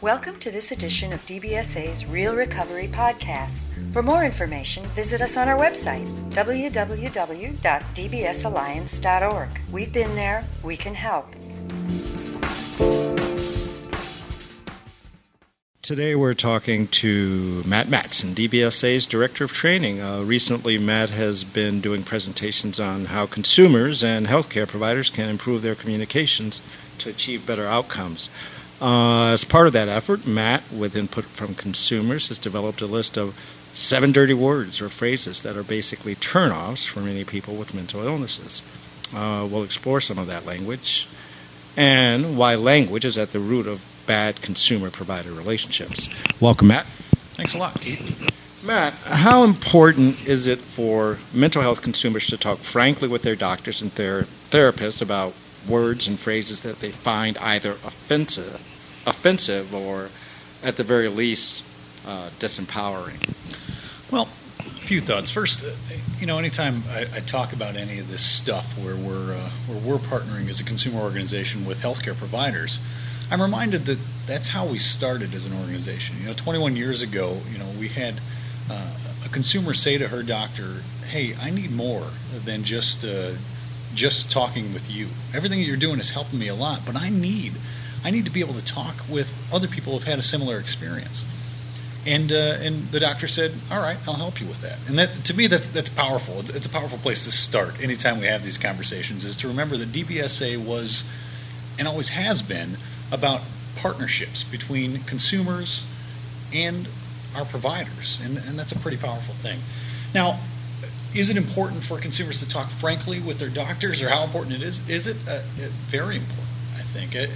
Welcome to this edition of DBSA's Real Recovery Podcast. For more information, visit us on our website, www.dbsalliance.org. We've been there, we can help. Today we're talking to Matt Matson, DBSA's Director of Training. Uh, recently, Matt has been doing presentations on how consumers and healthcare providers can improve their communications to achieve better outcomes. Uh, as part of that effort, Matt, with input from consumers, has developed a list of seven dirty words or phrases that are basically turnoffs for many people with mental illnesses. Uh, we'll explore some of that language and why language is at the root of bad consumer provider relationships. Welcome, Matt. Thanks a lot, Keith. Matt, how important is it for mental health consumers to talk frankly with their doctors and their therapists about words and phrases that they find either offensive, offensive or, at the very least, uh, disempowering? Well, a few thoughts. First, uh, you know, anytime I, I, talk about any of this stuff where we're uh, where we're partnering as a consumer organization with healthcare providers, I'm reminded that that's how we started as an organization. You know, 21 years ago, you know, we had uh, a consumer say to her doctor, "Hey, I need more than just." Just talking with you. Everything that you're doing is helping me a lot, but I need I need to be able to talk with other people who've had a similar experience. And uh, and the doctor said, "All right, I'll help you with that." And that to me, that's that's powerful. It's, it's a powerful place to start anytime we have these conversations. Is to remember that DBSA was and always has been about partnerships between consumers and our providers, and, and that's a pretty powerful thing. Now, is it important for consumers to talk frankly with their doctors, or how important it is? Is it uh, very important? I think it,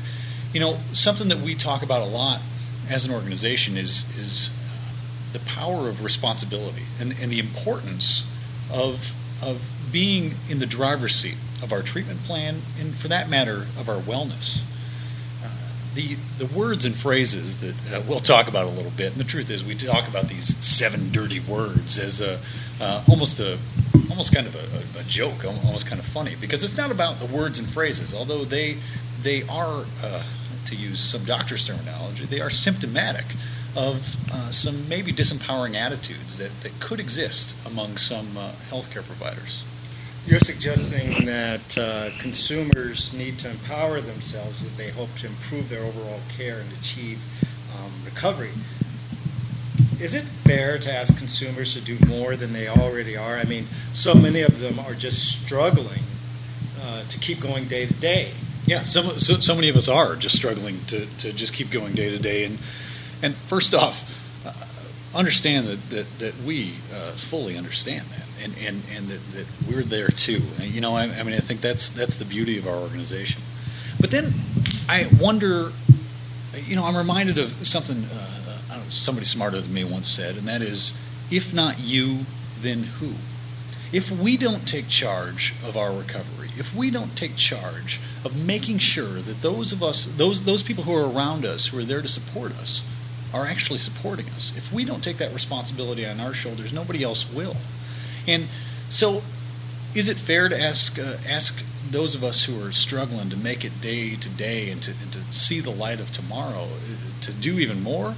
you know something that we talk about a lot as an organization is is uh, the power of responsibility and, and the importance of of being in the driver's seat of our treatment plan, and for that matter, of our wellness. The the words and phrases that uh, we'll talk about a little bit, and the truth is, we talk about these seven dirty words as a uh, almost a almost kind of a, a, joke, almost kind of funny, because it's not about the words and phrases, although they they are, uh, to use some doctor's terminology, they are symptomatic of uh, some maybe disempowering attitudes that, that could exist among some uh, healthcare providers. You're suggesting that uh, consumers need to empower themselves if they hope to improve their overall care and achieve um, recovery is it fair to ask consumers to do more than they already are? I mean, so many of them are just struggling uh, to keep going day to day. Yeah, so, so, many of us are just struggling to, to just keep going day to day. And and first off, understand that that, that we uh, fully understand that, and and, and that, that we're there too. And, you know, I, I mean, I think that's that's the beauty of our organization. But then I wonder, you know, I'm reminded of something uh, somebody smarter than me once said, and that is, if not you, then who? If we don't take charge of our recovery, if we don't take charge of making sure that those of us, those those people who are around us, who are there to support us, are actually supporting us, if we don't take that responsibility on our shoulders, nobody else will. And so, is it fair to ask uh, ask those of us who are struggling to make it day to day and to, and to see the light of tomorrow uh, to do even more?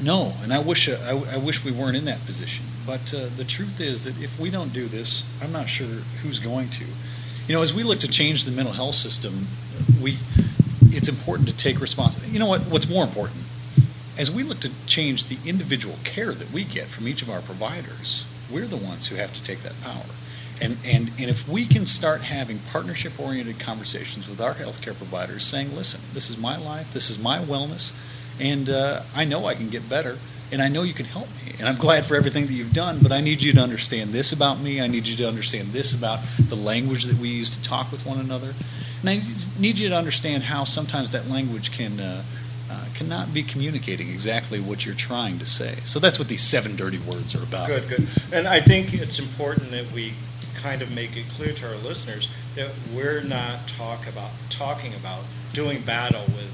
No, and I wish uh, I, I, wish we weren't in that position. But uh, the truth is that if we don't do this, I'm not sure who's going to. You know, as we look to change the mental health system, we it's important to take responsibility. You know what? What's more important? As we look to change the individual care that we get from each of our providers, we're the ones who have to take that power. And, and, and if we can start having partnership oriented conversations with our healthcare providers saying, listen, this is my life, this is my wellness, and uh, I know I can get better, and I know you can help me. And I'm glad for everything that you've done, but I need you to understand this about me. I need you to understand this about the language that we use to talk with one another. And I need you to understand how sometimes that language can uh, uh, cannot be communicating exactly what you're trying to say. So that's what these seven dirty words are about. Good, good. And I think it's important that we kind of make it clear to our listeners that we're not talk about talking about doing battle with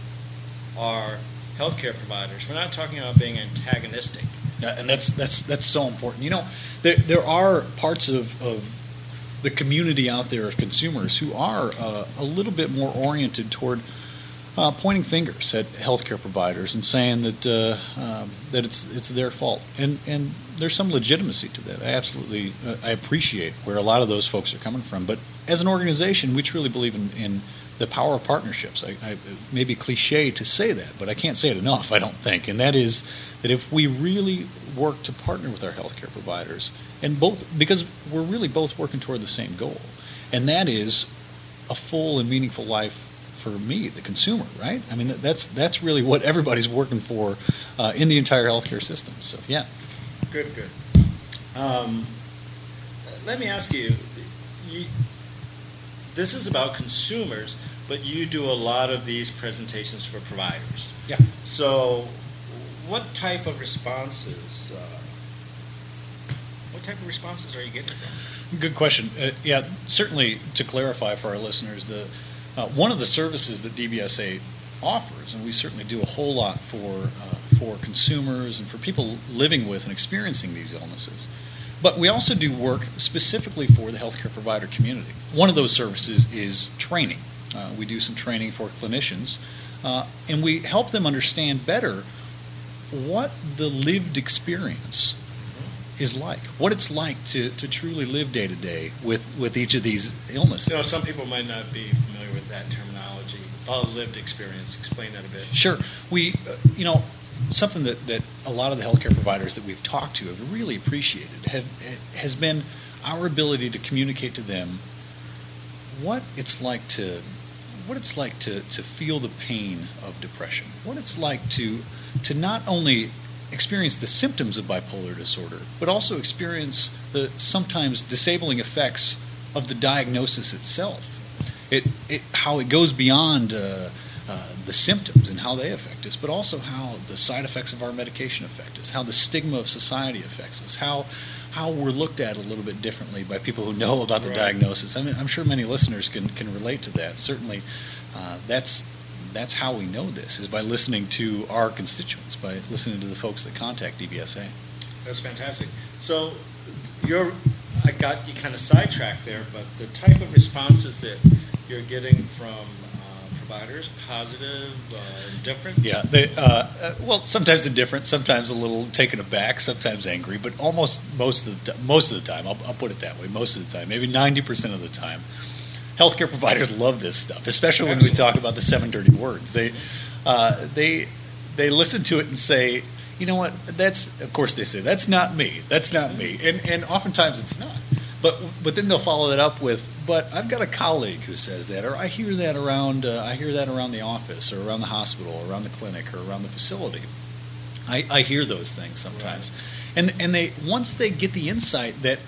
our healthcare providers. We're not talking about being antagonistic. Yeah, and that's that's that's so important. You know, there there are parts of, of the community out there of consumers who are uh, a little bit more oriented toward uh, pointing fingers at healthcare providers and saying that uh, um, that it's it's their fault, and and there's some legitimacy to that. I absolutely uh, I appreciate where a lot of those folks are coming from, but as an organization, we truly believe in, in the power of partnerships. I, I, it may be cliche to say that, but I can't say it enough. I don't think, and that is that if we really work to partner with our healthcare providers, and both because we're really both working toward the same goal, and that is a full and meaningful life for me, the consumer, right? I mean, that's that's really what everybody's working for uh, in the entire healthcare system. So, yeah. Good, good. Um, let me ask you, you, this is about consumers, but you do a lot of these presentations for providers. Yeah. So, what type of responses? Uh, what type of responses are you getting from? Good question. Uh, yeah, certainly to clarify for our listeners, the uh, one of the services that DBSA offers, and we certainly do a whole lot for uh, for consumers and for people living with and experiencing these illnesses. But we also do work specifically for the healthcare provider community. One of those services is training. Uh, we do some training for clinicians, uh, and we help them understand better what the lived experience is like, what it's like to, to truly live day to day with with each of these illnesses. You know, some people might not be familiar that terminology. Uh, lived experience. Explain that a bit. Sure. We, uh, you know, something that, that a lot of the healthcare providers that we've talked to have really appreciated have, has been our ability to communicate to them what it's like to what it's like to, to feel the pain of depression, what it's like to to not only experience the symptoms of bipolar disorder, but also experience the sometimes disabling effects of the diagnosis itself. It, it how it goes beyond uh, uh, the symptoms and how they affect us, but also how the side effects of our medication affect us, how the stigma of society affects us, how how we're looked at a little bit differently by people who know about the right. diagnosis. I mean, I'm sure many listeners can can relate to that. Certainly, uh, that's that's how we know this is by listening to our constituents, by listening to the folks that contact DBSA. That's fantastic. So you're, I got you kind of sidetracked there, but the type of responses that you're getting from uh, providers, positive, uh, indifferent? Yeah, they, uh, well, sometimes indifferent, sometimes a little taken aback, sometimes angry, but almost most of the most of the time, I'll, I'll put it that way, most of the time, maybe 90% of the time, healthcare providers love this stuff, especially when we talk about the seven dirty words. They uh, they they listen to it and say, you know what? That's of course they say that's not me. That's not me. And and oftentimes it's not. But but then they'll follow it up with, but I've got a colleague who says that, or I hear that around uh, I hear that around the office, or around the hospital, or around the clinic, or around the facility. I, I hear those things sometimes, right. and and they once they get the insight that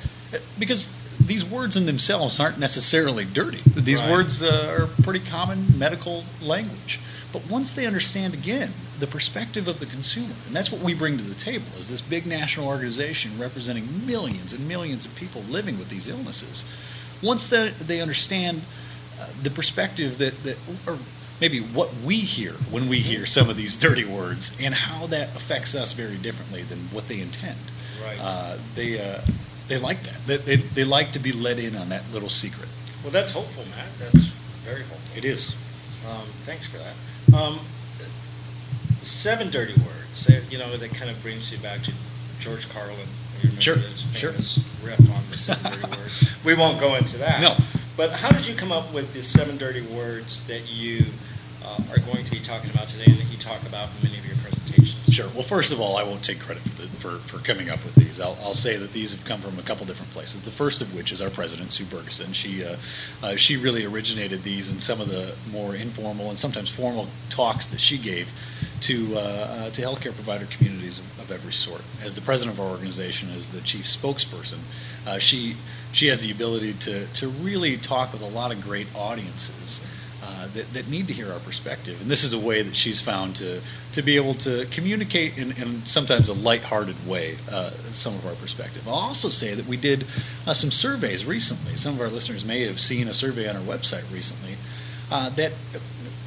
because these words in themselves aren't necessarily dirty. These right. words uh, are pretty common medical language. But once they understand again the perspective of the consumer, and that's what we bring to the table, is this big national organization representing millions and millions of people living with these illnesses. Once that they understand uh, the perspective that, that or maybe what we hear when we hear some of these dirty words, and how that affects us very differently than what they intend. Right. Uh, they uh, they like that. They, they, they like to be let in on that little secret. Well, that's hopeful, Matt. That's very hopeful. It is. Um, thanks for that. Um, seven dirty words. You know, that kind of brings you back to George Carlin. sure. sure. riff on the seven dirty words. We won't go into that. No. But how did you come up with the seven dirty words that you uh, are going to be talking about today and that you talk about in many of your presentations? Sure. Well, first of all, I won't take credit for, the, for, for coming up with these. I'll, I'll, say that these have come from a couple different places. The first of which is our president, Sue Bergeson. She uh, uh, she really originated these in some of the more informal and sometimes formal talks that she gave to uh, uh, to healthcare provider communities of, of, every sort. As the president of our organization, as the chief spokesperson, uh, she she has the ability to to really talk with a lot of great audiences uh, that, that need to hear our perspective. And this is a way that she's found to, to be able to communicate in, in sometimes a lighthearted way uh, some of our perspective. I'll also say that we did uh, some surveys recently. Some of our listeners may have seen a survey on our website recently uh, that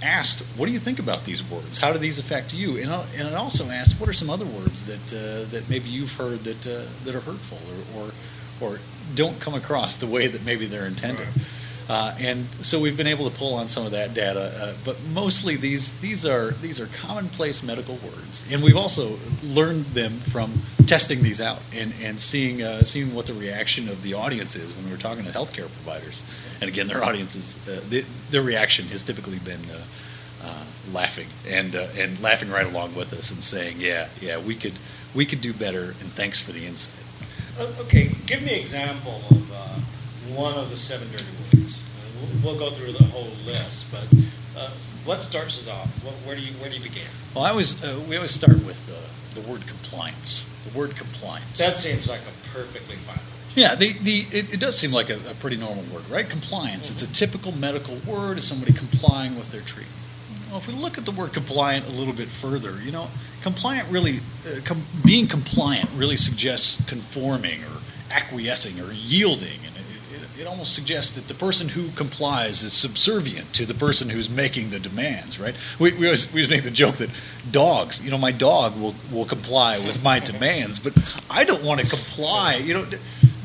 asked, "What do you think about these words? How do these affect you?" And, and it also asked, "What are some other words that uh, that maybe you've heard that that are hurtful or, or or don't come across the way that maybe they're intended?" Right. Uh, and so we've been able to pull on some of that data, uh, but mostly these these are these are commonplace medical words, and we've also learned them from testing these out and and seeing uh, seeing what the reaction of the audience is when we're talking to healthcare providers. And again, their audiences, uh, the, their reaction has typically been uh, uh, laughing and and laughing right along with us and saying, "Yeah, yeah, we could we could do better," and thanks for the insight. Okay, give me an example of one of the seven dirty words. We'll, go through the whole list, but uh, what starts it off? What, where do you where do you begin? Well, I always uh, we always start with uh, the word compliance. The word compliance. That seems like a perfectly fine word. Yeah, the, the it, it does seem like a, a, pretty normal word, right? Compliance. Mm-hmm. It's a mm-hmm. typical medical word. Is somebody complying with their treatment? Well, if we look at the word compliant a little bit further, you know, compliant really uh, com- being compliant really suggests conforming or acquiescing or yielding it almost suggests that the person who complies is subservient to the person who's making the demands, right? We, we, always, we always make the joke that dogs, you know, my dog will, will comply with my demands, but I don't want to comply. You know,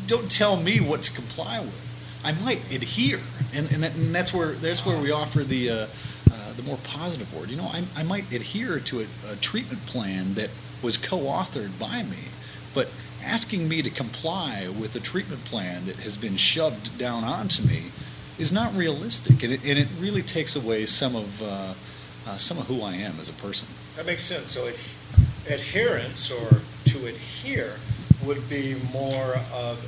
don't tell me what to comply with. I might adhere, and, and, that, and that's where that's where we offer the uh, uh, the more positive word. You know, I, I might adhere to a, a treatment plan that was co-authored by me, but asking me to comply with a treatment plan that has been shoved down onto me is not realistic, and it, and it really takes away some of uh, uh, some of who I am as a person. That makes sense. So ad- adherence or to adhere would be more of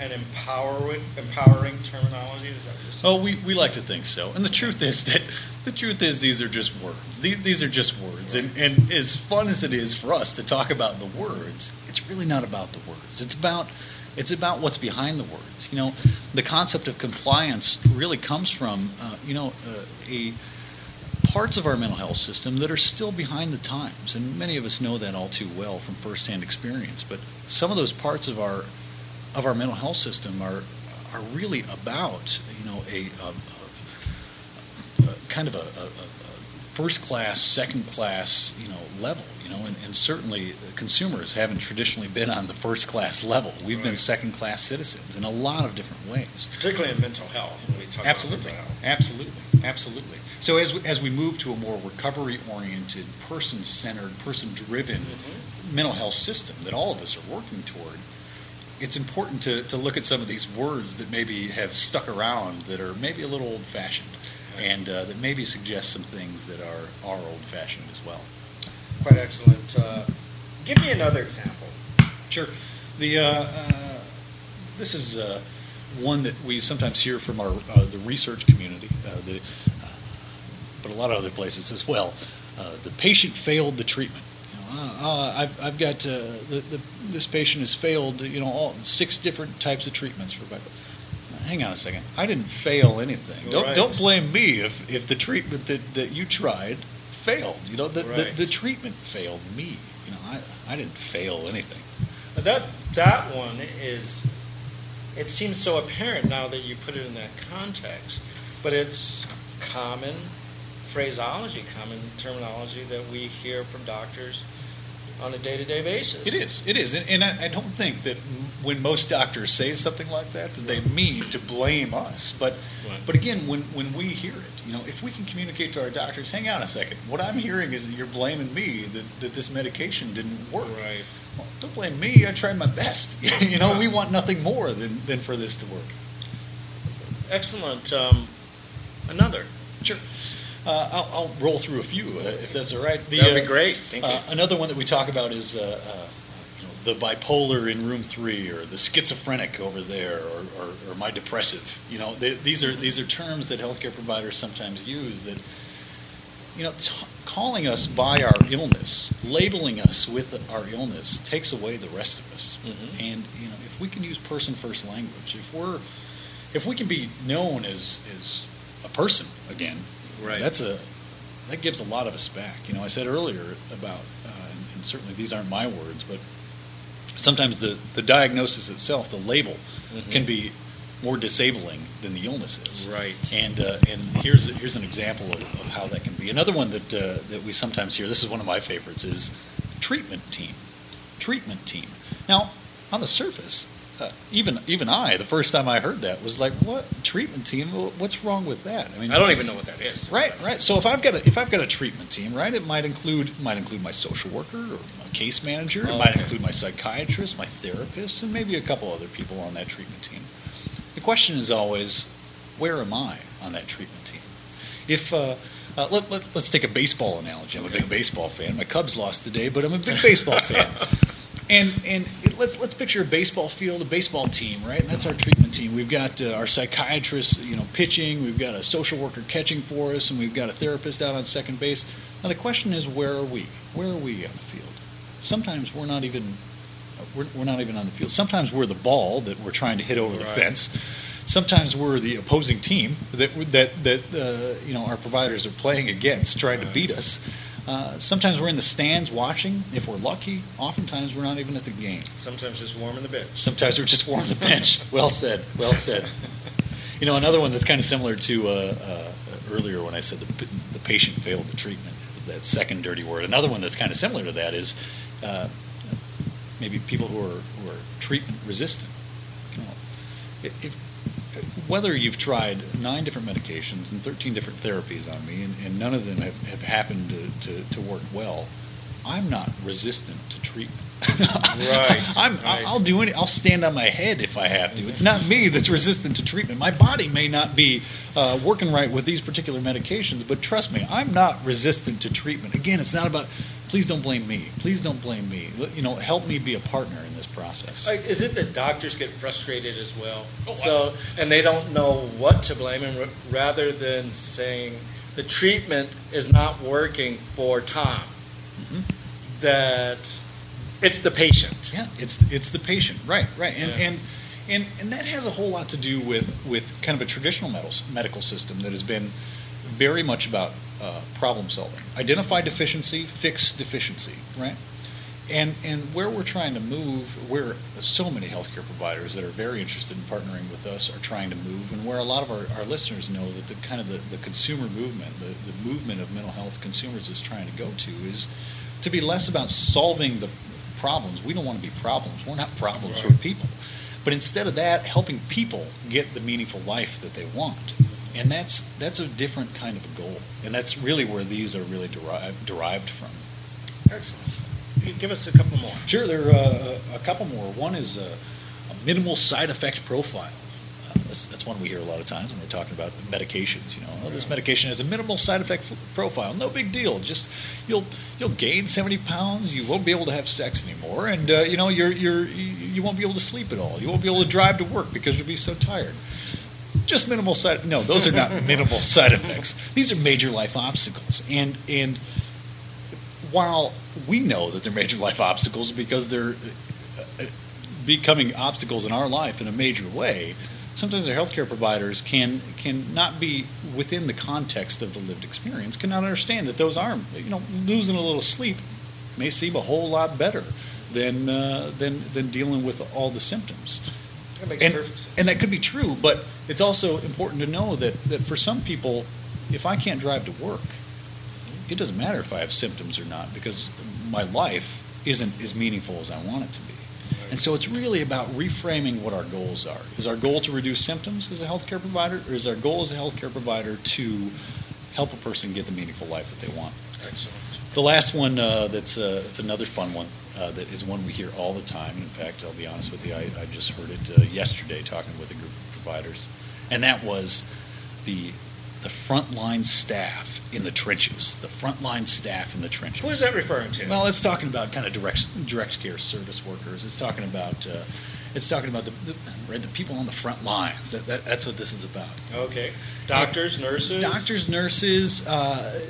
an empowering, empowering terminology. Is that what Oh, we, we like to think so. And the truth is that the truth is these are just words. These, these are just words. Right. And, and as fun as it is for us to talk about the words, it's really not about the words. It's about it's about what's behind the words. You know, the concept of compliance really comes from uh, you know uh, a parts of our mental health system that are still behind the times, and many of us know that all too well from firsthand experience. But some of those parts of our of our mental health system are are really about you know a, a, a, a kind of a, first class, second class you know level. You know, and, and, certainly consumers haven't traditionally been on the first class level. We've right. been second class citizens in a lot of different ways, particularly in mental health. When we talk absolutely, about mental health. absolutely, absolutely. So as we, as we move to a more recovery oriented, person centered, person driven mm-hmm. mental health system that all of us are working toward it's important to, to look at some of these words that maybe have stuck around that are maybe a little old fashioned and uh, that maybe suggest some things that are, are old fashioned as well. Quite excellent. Uh, give me another example. Sure. The uh, uh this is uh, one that we sometimes hear from our uh, the research community, the, but a lot of other places as well. the patient failed the treatment uh, I've, I've got uh, the, the, this patient has failed, you know, all six different types of treatments for bipolar. Hang on a second. I didn't fail anything. Don't right. don't blame me if, if the treatment that, that you tried failed. You know, the, right. the, the treatment failed me. You know, I, I didn't fail anything. That that one is. It seems so apparent now that you put it in that context, but it's common phraseology, common terminology that we hear from doctors on a day-to-day basis. It is. It is, and, and I, I, don't think that when most doctors say something like that, that they mean to blame us. But, right. but again, when when we hear it, you know, if we can communicate to our doctors, hang on a second, what I'm hearing is that you're blaming me that, that this medication didn't work. Right. Well, don't blame me. I tried my best. you know, we want nothing more than than for this to work. Excellent. Um, another. Sure. Uh, I'll, I'll, roll through a few uh, if that's all right. The, That'd be uh, great. Thank you. Uh, another one that we talk about is you know, the bipolar in room three, or the schizophrenic over there, or, or, or my depressive. You know, they, these are these are terms that healthcare providers sometimes use that you know, t- calling us by our illness, labeling us with our illness, takes away the rest of us. Mm-hmm. And you know, if we can use person first language, if we're, if we can be known as as a person again, Right. That's a that gives a lot of us back. You know, I said earlier about, uh, and, and, certainly these aren't my words, but sometimes the the diagnosis itself, the label, mm-hmm. can be more disabling than the illness is. Right. And uh, and here's here's an example of, of, how that can be. Another one that uh, that we sometimes hear. This is one of my favorites. Is treatment team. Treatment team. Now, on the surface, uh, even even I, the first time I heard that, was like, "What treatment team? What's wrong with that?" I mean, I don't even know what that is. Right, right. So if I've got a if I've got a treatment team, right, it might include might include my social worker or my case manager. Oh, it might okay. include my psychiatrist, my therapist, and maybe a couple other people on that treatment team. The question is always, where am I on that treatment team? If uh, uh, let, let, us take a baseball analogy. I'm a big baseball fan. My Cubs lost today, but I'm a big baseball fan. And and it, let's let's picture a baseball field, a baseball team, right? And that's our treatment team. We've got uh, our psychiatrist, you know, pitching. We've got a social worker catching for us, and we've got a therapist out on second base. Now the question is, where are we? Where are we on the field? Sometimes we're not even we're, we're not even on the field. Sometimes we're the ball that we're trying to hit over right. the fence. Sometimes we're the opposing team that that that uh, you know our providers are playing against, trying right. to beat us. Uh, sometimes we're in the stands watching. If we're lucky, oftentimes we're not even at the game. Sometimes just warming the bench. Sometimes we're just warming the bench. well said. Well said. You know, another one that's kind of similar to uh, uh, earlier when I said the, the patient failed the treatment is that second dirty word. Another one that's kind of similar to that is uh, maybe people who are, who are treatment resistant. You know, if, whether you've tried nine different medications and 13 different therapies on me, and, and none of them have, have happened to, to, to, work well, I'm not resistant to treatment. right. I'm, right. I'll do any. I'll stand on my head if I have to. It's not me that's resistant to treatment. My body may not be uh, working right with these particular medications, but trust me, I'm not resistant to treatment. Again, it's not about please don't blame me. Please don't blame me. You know, help me be a partner in this process. Is it that doctors get frustrated as well? Oh, so, and they don't know what to blame, and rather than saying the treatment is not working for Tom, mm-hmm. that it's the patient. Yeah, it's it's the patient. Right, right, and yeah. and. And, and that has a whole lot to do with, with kind of a traditional medical system that has been very much about uh, problem solving. Identify deficiency, fix deficiency, right? And and where we're trying to move, where so many healthcare providers that are very interested in partnering with us are trying to move, and where a lot of our, our listeners know that the kind of the, the consumer movement, the, the movement of mental health consumers is trying to go to is to be less about solving the problems. We don't want to be problems. We're not problems. Right. We're people. But instead of that, helping people get the meaningful life that they want and that's that's a different kind of a goal, and that's really where these are really derived derived from. Excellent. Give us a couple more. Sure, there are uh, a couple more. One is a, a minimal side effect profile. Uh, that's, that's, one we hear a lot of times when we're talking about medications. You know, oh, this medication has a minimal side effect f- profile. No big deal. Just you'll you'll gain 70 pounds. You won't be able to have sex anymore, and uh, you know you're you're you won't be able to sleep at all. You won't be able to drive to work because you'll be so tired just minimal side. No, those are not minimal side effects. These are major life obstacles, and and while we know that they're major life obstacles because they're uh, becoming obstacles in our life in a major way, sometimes our healthcare providers can can not be within the context of the lived experience, cannot understand that those are you know losing a little sleep may seem a whole lot better than uh, than than dealing with all the symptoms. That makes and, perfect sense. And that could be true, but it's also important to know that, that for some people, if I can't drive to work, it doesn't matter if I have symptoms or not because my life isn't as meaningful as I want it to be. And so it's really about reframing what our goals are. Is our goal to reduce symptoms as a healthcare provider, or is our goal as a healthcare provider to help a person get the meaningful life that they want? Excellent. The last one uh, that's uh, it's another fun one uh, that is one we hear all the time. In fact, I'll be honest with you, I, I just heard it uh, yesterday talking with a group of providers, and that was the the frontline staff in the trenches. The frontline staff in the trenches. Who is that referring to? Well, it's talking about kind of direct direct care service workers. It's talking about uh, it's talking about the, the, right, the people on the front lines. That, that, that's what this is about. Okay. Doctors, nurses. Doctors, nurses, uh,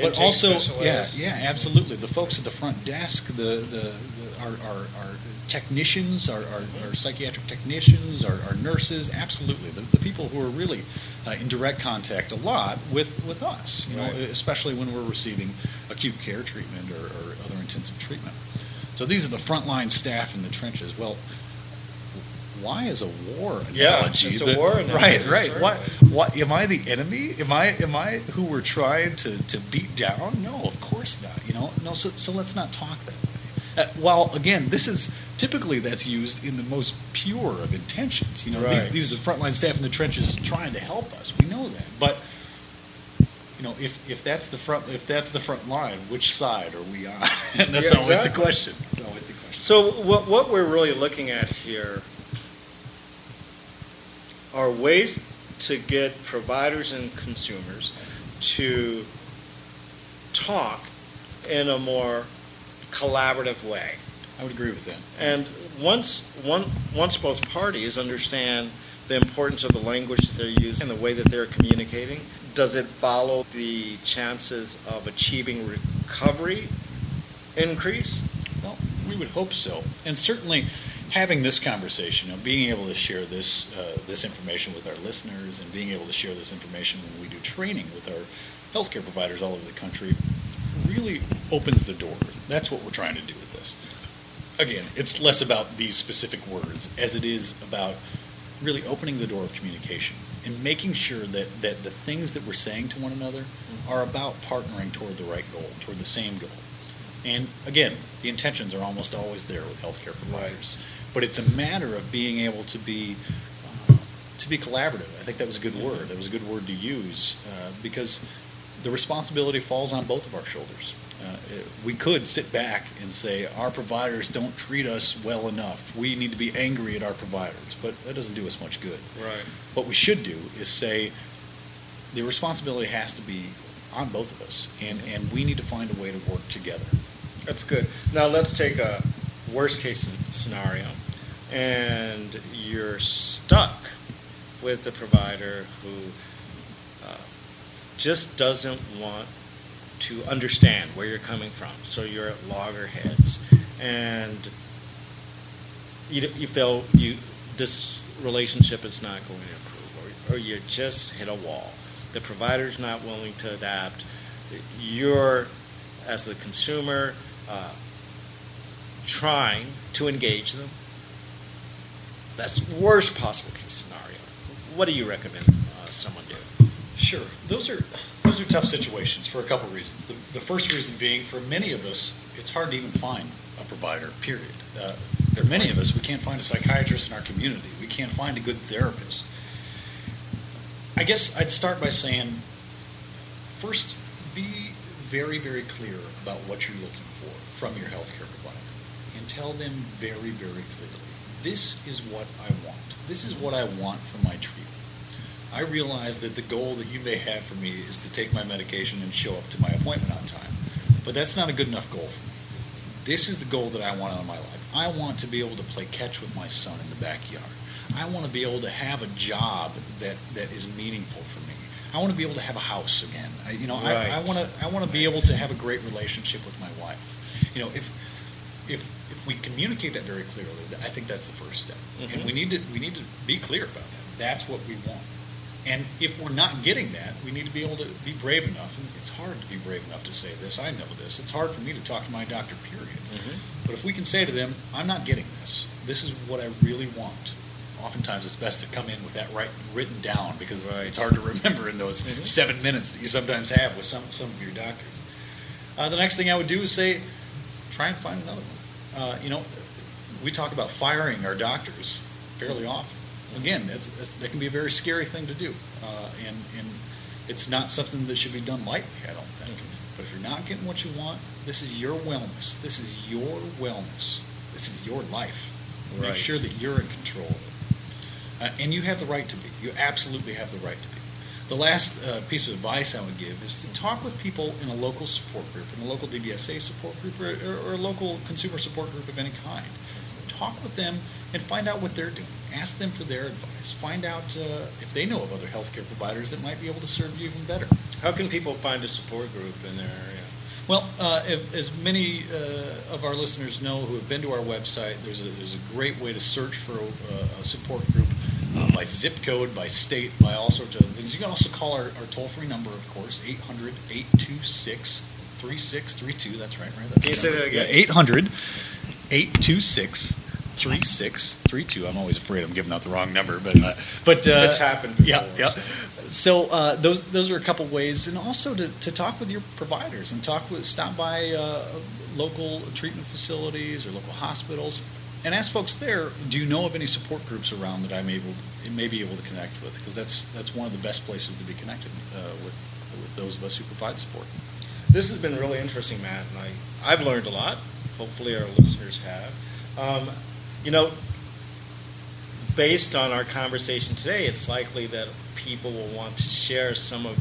but also yeah, yeah, absolutely. The folks at the front desk, the the, the our, our, our technicians, our, our, our, psychiatric technicians, our, our nurses, absolutely. The, the, people who are really uh, in direct contact a lot with, with us, you know, especially when we're receiving acute care treatment or, or other intensive treatment. So these are the frontline staff in the trenches. Well, why is a war analogy? Yeah, it's a war analogy. Right, right. Why, why, am I the enemy? Am I am I who we're trying to, to beat down? No, of course not. You know, no. So, so let's not talk that way. Uh, while again, this is typically that's used in the most pure of intentions. You know, these, Right. these are the frontline staff in the trenches trying to help us. We know that, but you know, if if that's the front if that's the front line, which side are we on? and that's Yeah, always the question. That's always the question. So what what we're really looking at here are ways to get providers and consumers to talk in a more collaborative way. I would agree with that. And once one once both parties understand the importance of the language that they're using and the way that they're communicating, does it follow the chances of achieving recovery increase? Well, we would hope so, and certainly having this conversation, you know, being able to share this uh, this information with our listeners, and being able to share this information when we do training with our healthcare providers all over the country, really opens the door. That's what we're trying to do with this. Again, it's less about these specific words as it is about really opening the door of communication and making sure that, that the things that we're saying to one another are about partnering toward the right goal, toward the same goal. And again, the intentions are almost always there with healthcare providers, but it's a matter of being able to be uh, to be collaborative. I think that was a good word. That was a good word to use uh, because the responsibility falls on both of our shoulders. Uh, we could sit back and say our providers don't treat us well enough. We need to be angry at our providers, but that doesn't do us much good. Right. What we should do is say the responsibility has to be on both of us, and, and we need to find a way to work together. That's good. Now let's take a worst case scenario, and you're stuck with a provider who uh, just doesn't want to understand where you're coming from. So you're at loggerheads, and you, you feel you this relationship is not going to improve, or, or you just hit a wall. The provider's not willing to adapt. You're, as the consumer, uh, trying to engage them. That's worst possible case scenario. What do you recommend uh, someone do? Sure, those are those are tough situations for a couple reasons. The, the first reason being, for many of us, it's hard to even find a provider. Period. Uh, there are many of us we can't find a psychiatrist in our community. We can't find a good therapist. I guess I'd start by saying, first, be very very clear about what you're looking for from your healthcare provider, and tell them very very clearly, this is what I want. This is what I want from my treatment. I realize that the goal that you may have for me is to take my medication and show up to my appointment on time. But that's not a good enough goal for me. This is the goal that I want out of my life. I want to be able to play catch with my son in the backyard. I want to be able to have a job that, that is meaningful for me. I want to be able to have a house again. I, you know, Right. I, I want to I want to be able to have a great relationship with my wife. You know, if if if we communicate that very clearly, I think that's the first step. And Mhm. we need to we need to be clear about that. That's what we want. And if we're not getting that, we need to be able to be brave enough. And it's hard to be brave enough to say this. I know this. It's hard for me to talk to my doctor, period. But if we can say to them, I'm not getting this. This is what I really want. Oftentimes it's best to come in with that right written down because it's, Right. it's hard to remember in those Mhm. seven minutes that you sometimes have with some, some of your doctors. Uh, the next thing I would do is say, try and find another one. Uh, you know, we talk about firing our doctors fairly often. Again, that's, that's, that can be a very scary thing to do, uh, and, and it's not something that should be done lightly, I don't think. But if you're not getting what you want, this is your wellness. This is your wellness. This is your life. Make sure that you're in control of it. Uh, and you have the right to be. You absolutely have the right to be. The last uh, piece of advice I would give is to talk with people in a local support group, in a local DBSA support group, or, or, or a local consumer support group of any kind. Talk with them and find out what they're doing. Ask them for their advice. Find out uh, if they know of other healthcare providers that might be able to serve you even better. How can people find a support group in their area? Well, uh, if, as many uh, of our listeners know who have been to our website, there's a, there's a great way to search for a, a support group uh, by zip code, by state, by all sorts of other things. You can also call our, our toll free number, of course, 800 826 3632. That's right, right? That's Can you say that again? Yeah, 800 826 3632. I'm always afraid I'm giving out the wrong number, but uh, but uh, It's happened before, Yeah, yeah. so. So uh, those those are a couple ways, and also to, to talk with your providers and talk with stop by uh, local treatment facilities or local hospitals and ask folks there, do you know of any support groups around that I may, able, may be able to connect with? Because that's, that's one of the best places to be connected uh, with, with those of us who provide support. This has been really interesting, Matt, and I, I've learned a lot. Hopefully, our listeners have. Um, you know, based on our conversation today, it's likely that people will want to share some of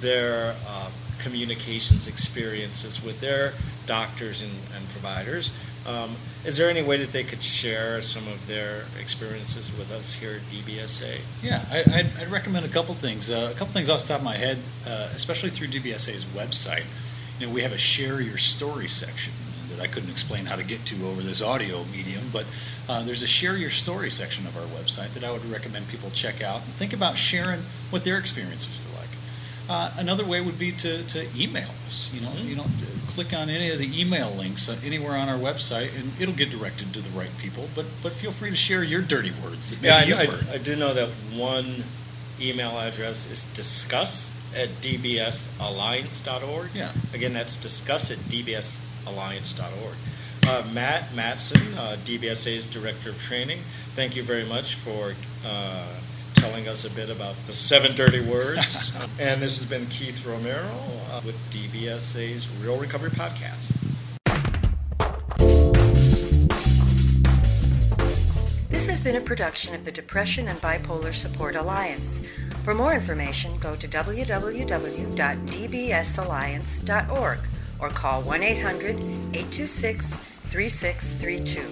their uh, communications experiences with their doctors and, and providers. Um, is there any way that they could share some of their experiences with us here at DBSA? Yeah, I, would I'd recommend a couple things. Uh, a couple things off the top of my head, uh, especially through DBSA's website. You know, we have a share your story section that I couldn't explain how to get to over this audio medium, but uh, there's a share your story section of our website that I would recommend people check out and think about sharing what their experiences. Uh, another way would be to, to email us. You know, mm-hmm. you know, click on any of the email links anywhere on our website, and it'll get directed to the right people. But but feel free to share your dirty words. That yeah, I, I, I, do know that one email address is discuss at dbsalliance.org. Yeah. Again, that's discuss at dbsalliance.org. Uh, Matt Matson, uh, DBSA's Director of Training, thank you very much for uh, telling us a bit about the seven dirty words. and this has been Keith Romero uh, with DBSA's Real Recovery Podcast. This has been a production of the Depression and Bipolar Support Alliance. For more information, go to www.dbsalliance.org or call 1 800 826 3632.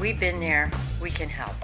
We've been there, we can help.